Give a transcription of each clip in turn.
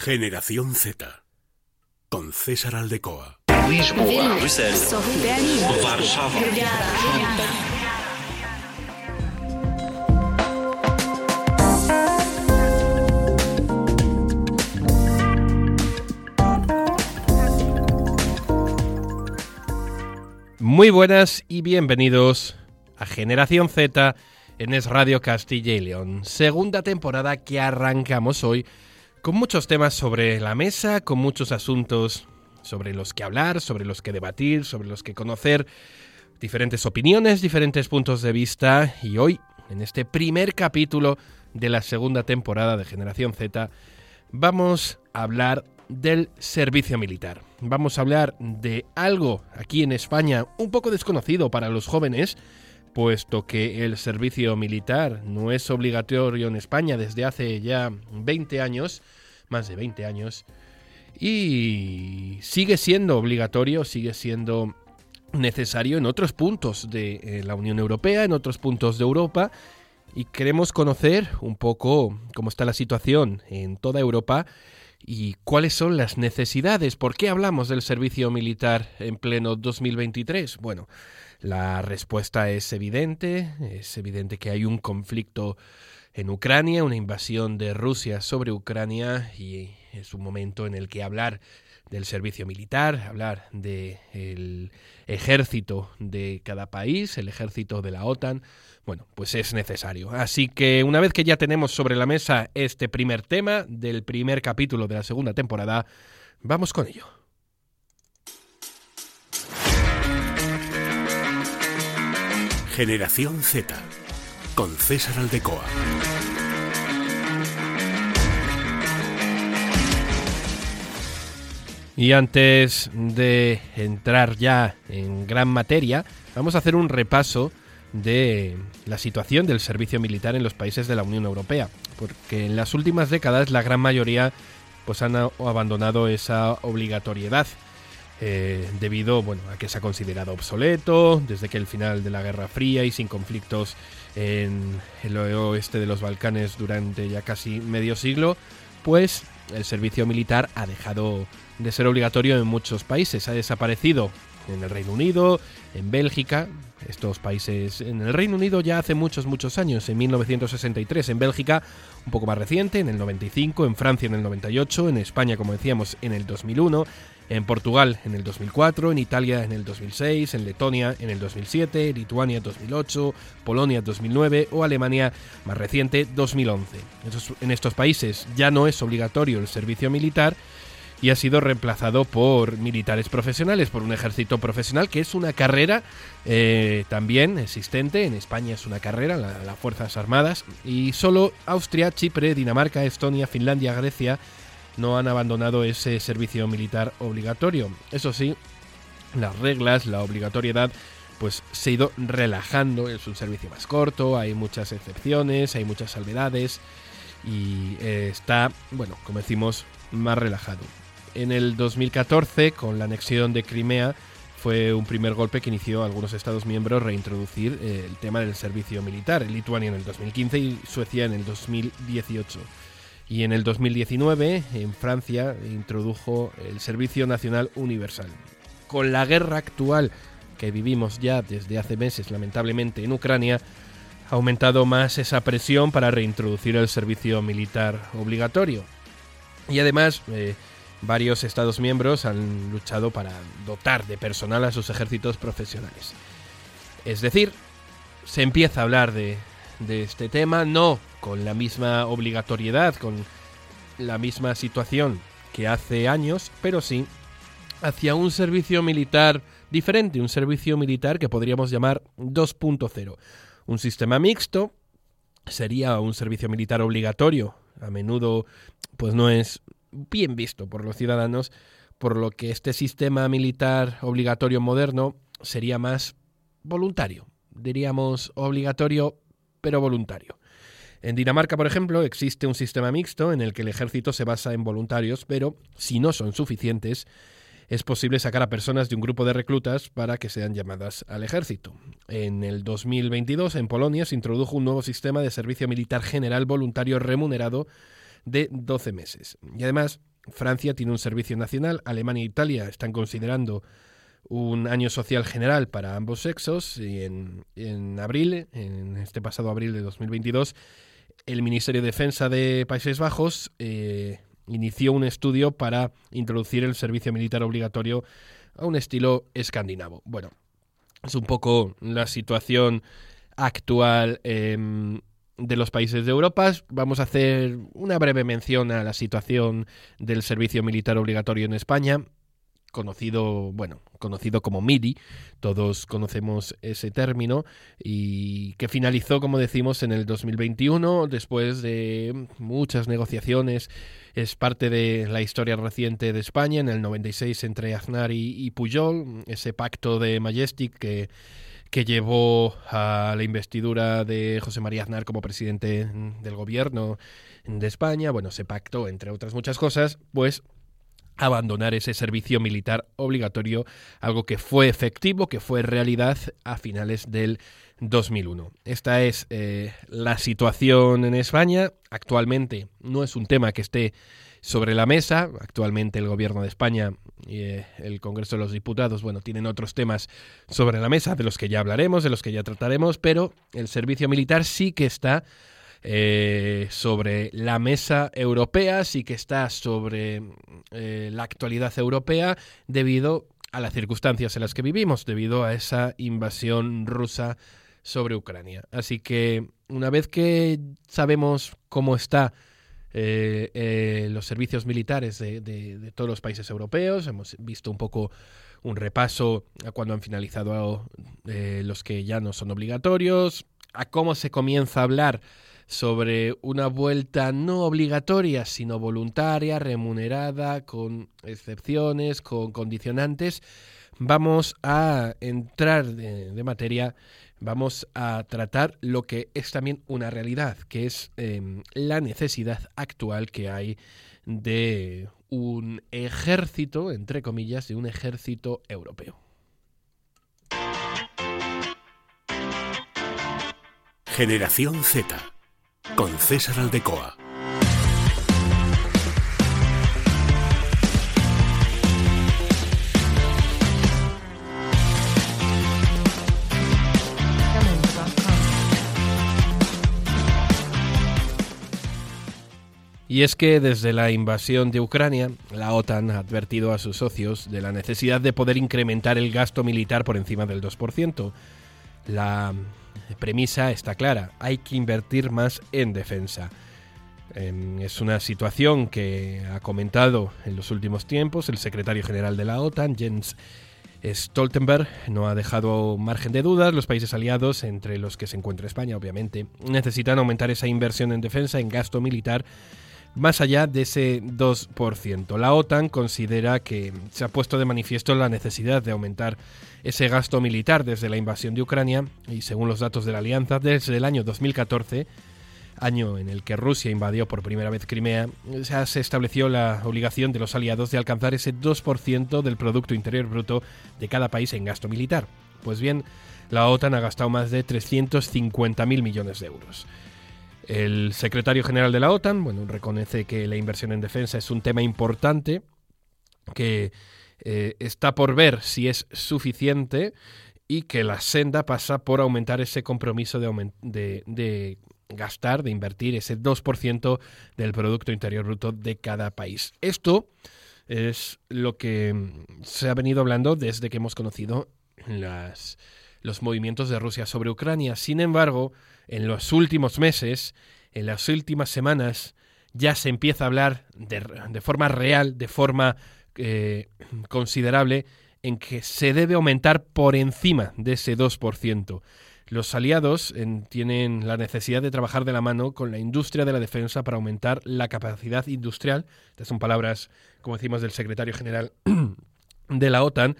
Generación Z. Con César Aldecoa. Muy buenas y bienvenidos a Generación Z en Es Radio Castilla y León, segunda temporada que arrancamos hoy con muchos temas sobre la mesa, con muchos asuntos sobre los que hablar, sobre los que debatir, sobre los que conocer, diferentes opiniones, diferentes puntos de vista y hoy, en este primer capítulo de la segunda temporada de Generación Z, vamos a hablar del servicio militar. Vamos a hablar de algo aquí en España un poco desconocido para los jóvenes, puesto que el servicio militar no es obligatorio en España desde hace ya 20 años, más de 20 años, y sigue siendo obligatorio, sigue siendo necesario en otros puntos de eh, la Unión Europea, en otros puntos de Europa, y queremos conocer un poco cómo está la situación en toda Europa y cuáles son las necesidades. ¿Por qué hablamos del servicio militar en pleno 2023? Bueno, la respuesta es evidente, es evidente que hay un conflicto en Ucrania, una invasión de Rusia sobre Ucrania y es un momento en el que hablar del servicio militar, hablar del ejército de cada país, el ejército de la OTAN, bueno, pues es necesario. Así que una vez que ya tenemos sobre la mesa este primer tema del primer capítulo de la segunda temporada, vamos con ello. Generación Z. Con César Aldecoa. Y antes de entrar ya en gran materia, vamos a hacer un repaso de la situación del servicio militar en los países de la Unión Europea, porque en las últimas décadas la gran mayoría pues han abandonado esa obligatoriedad. Eh, debido bueno, a que se ha considerado obsoleto desde que el final de la Guerra Fría y sin conflictos en el oeste de los Balcanes durante ya casi medio siglo, pues el servicio militar ha dejado de ser obligatorio en muchos países. Ha desaparecido en el Reino Unido, en Bélgica, estos países en el Reino Unido ya hace muchos, muchos años, en 1963, en Bélgica un poco más reciente, en el 95, en Francia en el 98, en España, como decíamos, en el 2001, en Portugal en el 2004, en Italia en el 2006, en Letonia en el 2007, Lituania 2008, Polonia 2009 o Alemania más reciente 2011. En estos países ya no es obligatorio el servicio militar, y ha sido reemplazado por militares profesionales, por un ejército profesional, que es una carrera eh, también existente. En España es una carrera, las Fuerzas Armadas, y solo Austria, Chipre, Dinamarca, Estonia, Finlandia, Grecia no han abandonado ese servicio militar obligatorio. Eso sí, las reglas, la obligatoriedad, pues se ha ido relajando, es un servicio más corto, hay muchas excepciones, hay muchas salvedades y eh, está, bueno, como decimos, más relajado en el 2014, con la anexión de Crimea, fue un primer golpe que inició algunos Estados miembros reintroducir eh, el tema del servicio militar, Lituania en el 2015 y Suecia en el 2018. Y en el 2019, en Francia, introdujo el Servicio Nacional Universal. Con la guerra actual que vivimos ya desde hace meses, lamentablemente, en Ucrania, ha aumentado más esa presión para reintroducir el servicio militar obligatorio. Y además, eh, varios Estados miembros han luchado para dotar de personal a sus ejércitos profesionales. Es decir, se empieza a hablar de, este tema, no con la misma obligatoriedad, con la misma situación que hace años, pero sí hacia un servicio militar diferente, un servicio militar que podríamos llamar 2.0. Un sistema mixto sería un servicio militar obligatorio. A menudo, pues no es bien visto por los ciudadanos, por lo que este sistema militar obligatorio moderno sería más voluntario, diríamos obligatorio pero voluntario. En Dinamarca, por ejemplo, existe un sistema mixto en el que el ejército se basa en voluntarios, pero si no son suficientes, es posible sacar a personas de un grupo de reclutas para que sean llamadas al ejército. En el 2022, en Polonia, se introdujo un nuevo sistema de servicio militar general voluntario remunerado de 12 meses. Y además, Francia tiene un servicio nacional, Alemania e Italia están considerando un año social general para ambos sexos y en, en abril, en este pasado abril de 2022, el Ministerio de Defensa de Países Bajos eh, inició un estudio para introducir el servicio militar obligatorio a un estilo escandinavo. Bueno, es un poco la situación actual em, de los países de Europa. Vamos a hacer una breve mención a la situación del servicio militar obligatorio en España conocido, bueno, conocido como MIDI, todos conocemos ese término, y que finalizó, como decimos, en el 2021, después de muchas negociaciones, es parte de la historia reciente de España, en el 96 entre Aznar y, Pujol, ese pacto de Majestic que que llevó a la investidura de José María Aznar como presidente del gobierno de España. Bueno, se pactó, entre otras muchas cosas, pues abandonar ese servicio militar obligatorio, algo que fue efectivo, que fue realidad a finales del 2001. Esta es eh, la situación en España. Actualmente no es un tema que esté sobre la mesa. Actualmente el gobierno de España y eh, el Congreso de los Diputados, bueno, tienen otros temas sobre la mesa de los que ya hablaremos, de los que ya trataremos, pero el servicio militar sí que está eh, sobre la mesa europea, sí que está sobre eh, la actualidad europea debido a las circunstancias en las que vivimos, debido a esa invasión rusa sobre Ucrania. Así que una vez que sabemos cómo está eh, los servicios militares de, todos los países europeos. Hemos visto un poco un repaso a cuando han finalizado los que ya no son obligatorios, a cómo se comienza a hablar sobre una vuelta no obligatoria, sino voluntaria, remunerada, con excepciones, con condicionantes, vamos a entrar de, materia, vamos a tratar lo que es también una realidad, que es em, la necesidad actual que hay de un ejército, entre comillas, de un ejército europeo. Generación Z con César Aldecoa. Y es que desde la invasión de Ucrania, la OTAN ha advertido a sus socios de la necesidad de poder incrementar el gasto militar por encima del 2%. La premisa está clara, hay que invertir más en defensa. Em, es una situación que ha comentado en los últimos tiempos el secretario general de la OTAN, Jens Stoltenberg, no ha dejado margen de dudas. Los países aliados, entre los que se encuentra España, obviamente, necesitan aumentar esa inversión en defensa, en gasto militar, más allá de ese 2%. La OTAN considera que se ha puesto de manifiesto la necesidad de aumentar ese gasto militar desde la invasión de Ucrania y según los datos de la alianza, desde el año 2014, año en el que Rusia invadió por primera vez Crimea, se estableció la obligación de los aliados de alcanzar ese 2% del Producto Interior Bruto de cada país en gasto militar. Pues bien, la OTAN ha gastado más de 350.000 millones de euros. El secretario general de la OTAN, bueno, reconoce que la inversión en defensa es un tema importante, que eh, está por ver si es suficiente y que la senda pasa por aumentar ese compromiso de, de gastar, de invertir ese 2% del Producto Interior Bruto de cada país. Esto es lo que se ha venido hablando desde que hemos conocido las, los movimientos de Rusia sobre Ucrania. Sin embargo, en los últimos meses, en las últimas semanas, ya se empieza a hablar de, forma real, de forma eh, considerable, en que se debe aumentar por encima de ese 2%. Los aliados tienen la necesidad de trabajar de la mano con la industria de la defensa para aumentar la capacidad industrial. Estas son palabras, como decimos, del secretario general de la OTAN.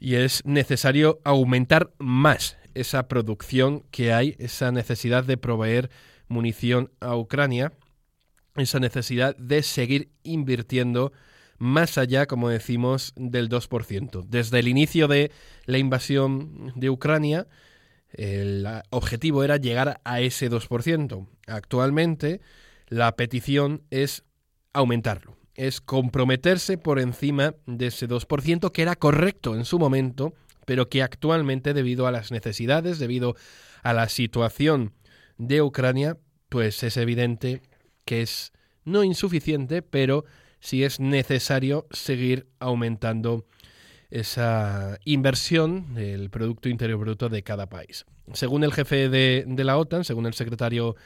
Y es necesario aumentar más esa producción que hay, esa necesidad de proveer munición a Ucrania, esa necesidad de seguir invirtiendo más allá, como decimos, del 2%. Desde el inicio de la invasión de Ucrania, el objetivo era llegar a ese 2%. Actualmente, la petición es aumentarlo. es comprometerse por encima de ese 2%, que era correcto en su momento, pero que actualmente, debido a las necesidades, debido a la situación de Ucrania, pues es evidente que es no insuficiente, pero sí es necesario seguir aumentando esa inversión del Producto Interior Bruto de cada país. Según el jefe de, la OTAN, según el secretario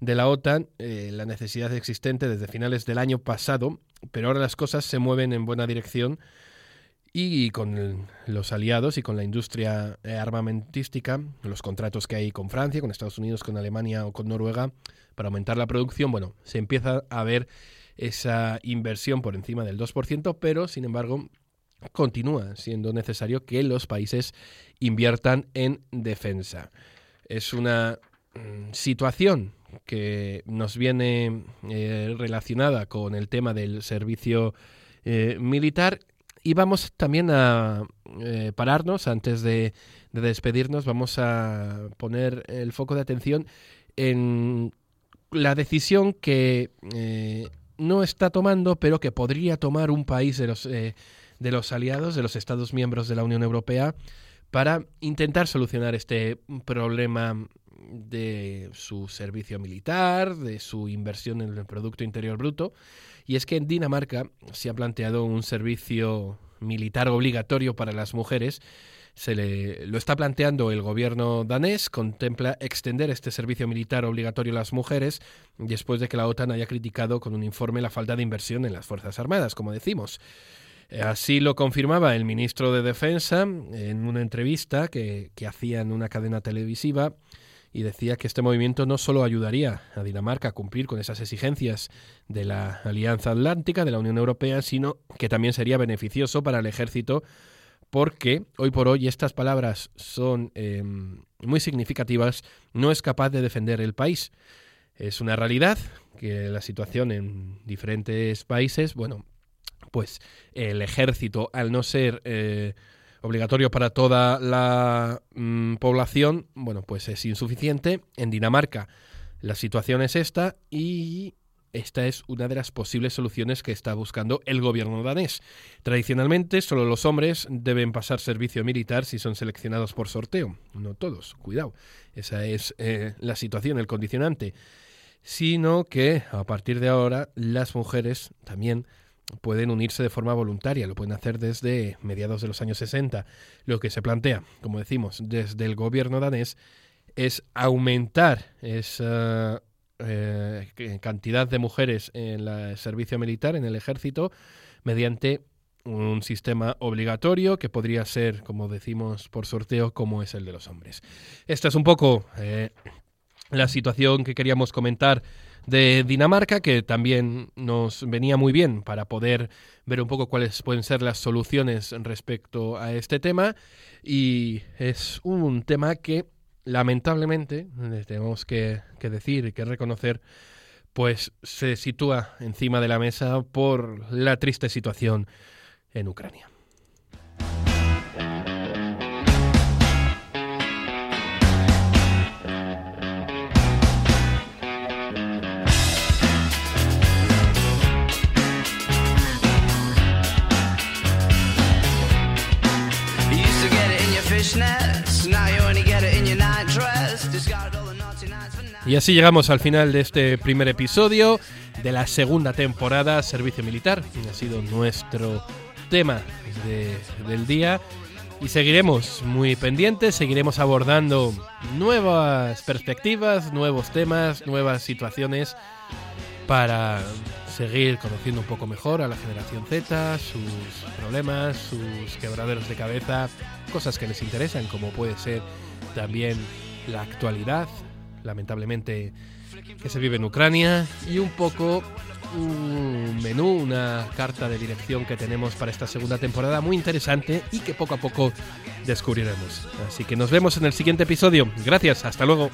de la OTAN, eh, la necesidad existente desde finales del año pasado, pero ahora las cosas se mueven en buena dirección y con los aliados y con la industria eh, armamentística, los contratos que hay con Francia, con Estados Unidos, con Alemania o con Noruega para aumentar la producción, bueno, se empieza a ver esa inversión por encima del 2%, pero sin embargo continúa siendo necesario que los países inviertan en defensa. Es una mm, situación que nos viene eh, relacionada con el tema del servicio eh, militar y vamos también a eh, pararnos antes de, despedirnos, vamos a poner el foco de atención en la decisión que no está tomando, pero que podría tomar un país de los, de los aliados, de los Estados miembros de la Unión Europea, para intentar solucionar este problema de su servicio militar, de su inversión en el Producto Interior Bruto. Y es que en Dinamarca se ha planteado un servicio militar obligatorio para las mujeres. Se le, lo está planteando el gobierno danés, contempla extender este servicio militar obligatorio a las mujeres después de que la OTAN haya criticado con un informe la falta de inversión en las Fuerzas Armadas, como decimos. Así lo confirmaba el ministro de Defensa en una entrevista que, que hacía en una cadena televisiva y decía que este movimiento no solo ayudaría a Dinamarca a cumplir con esas exigencias de la Alianza Atlántica, de la Unión Europea, sino que también sería beneficioso para el ejército porque hoy por hoy estas palabras son em, muy significativas, no es capaz de defender el país. Es una realidad que la situación en diferentes países, bueno, pues el ejército, al no ser eh, obligatorio para toda la mm, población, bueno, pues es insuficiente. En Dinamarca la situación es esta y esta es una de las posibles soluciones que está buscando el gobierno danés. Tradicionalmente, solo los hombres deben pasar servicio militar si son seleccionados por sorteo. No todos, cuidado. Esa es eh, la situación, el condicionante. Sino que a partir de ahora las mujeres también pueden unirse de forma voluntaria, lo pueden hacer desde mediados de los años 60. Lo que se plantea, como decimos, desde el gobierno danés es aumentar esa eh, cantidad de mujeres en el servicio militar, en el ejército, mediante un sistema obligatorio que podría ser, como decimos, por sorteo, como es el de los hombres. Esta es un poco eh, la situación que queríamos comentar de Dinamarca, que también nos venía muy bien para poder ver un poco cuáles pueden ser las soluciones respecto a este tema. Y es un tema que lamentablemente, tenemos que, que decir y que reconocer, pues se sitúa encima de la mesa por la triste situación en Ucrania. Y así llegamos al final de este primer episodio de la segunda temporada Servicio Militar. Ha sido nuestro tema del día y seguiremos muy pendientes, seguiremos abordando nuevas perspectivas, nuevos temas, nuevas situaciones para seguir conociendo un poco mejor a la generación Z, sus problemas, sus quebraderos de cabeza, cosas que les interesan, como puede ser también la actualidad, lamentablemente, que se vive en Ucrania y un poco un menú, una carta de dirección que tenemos para esta segunda temporada muy interesante y que poco a poco descubriremos. Así que nos vemos en el siguiente episodio. Gracias, hasta luego.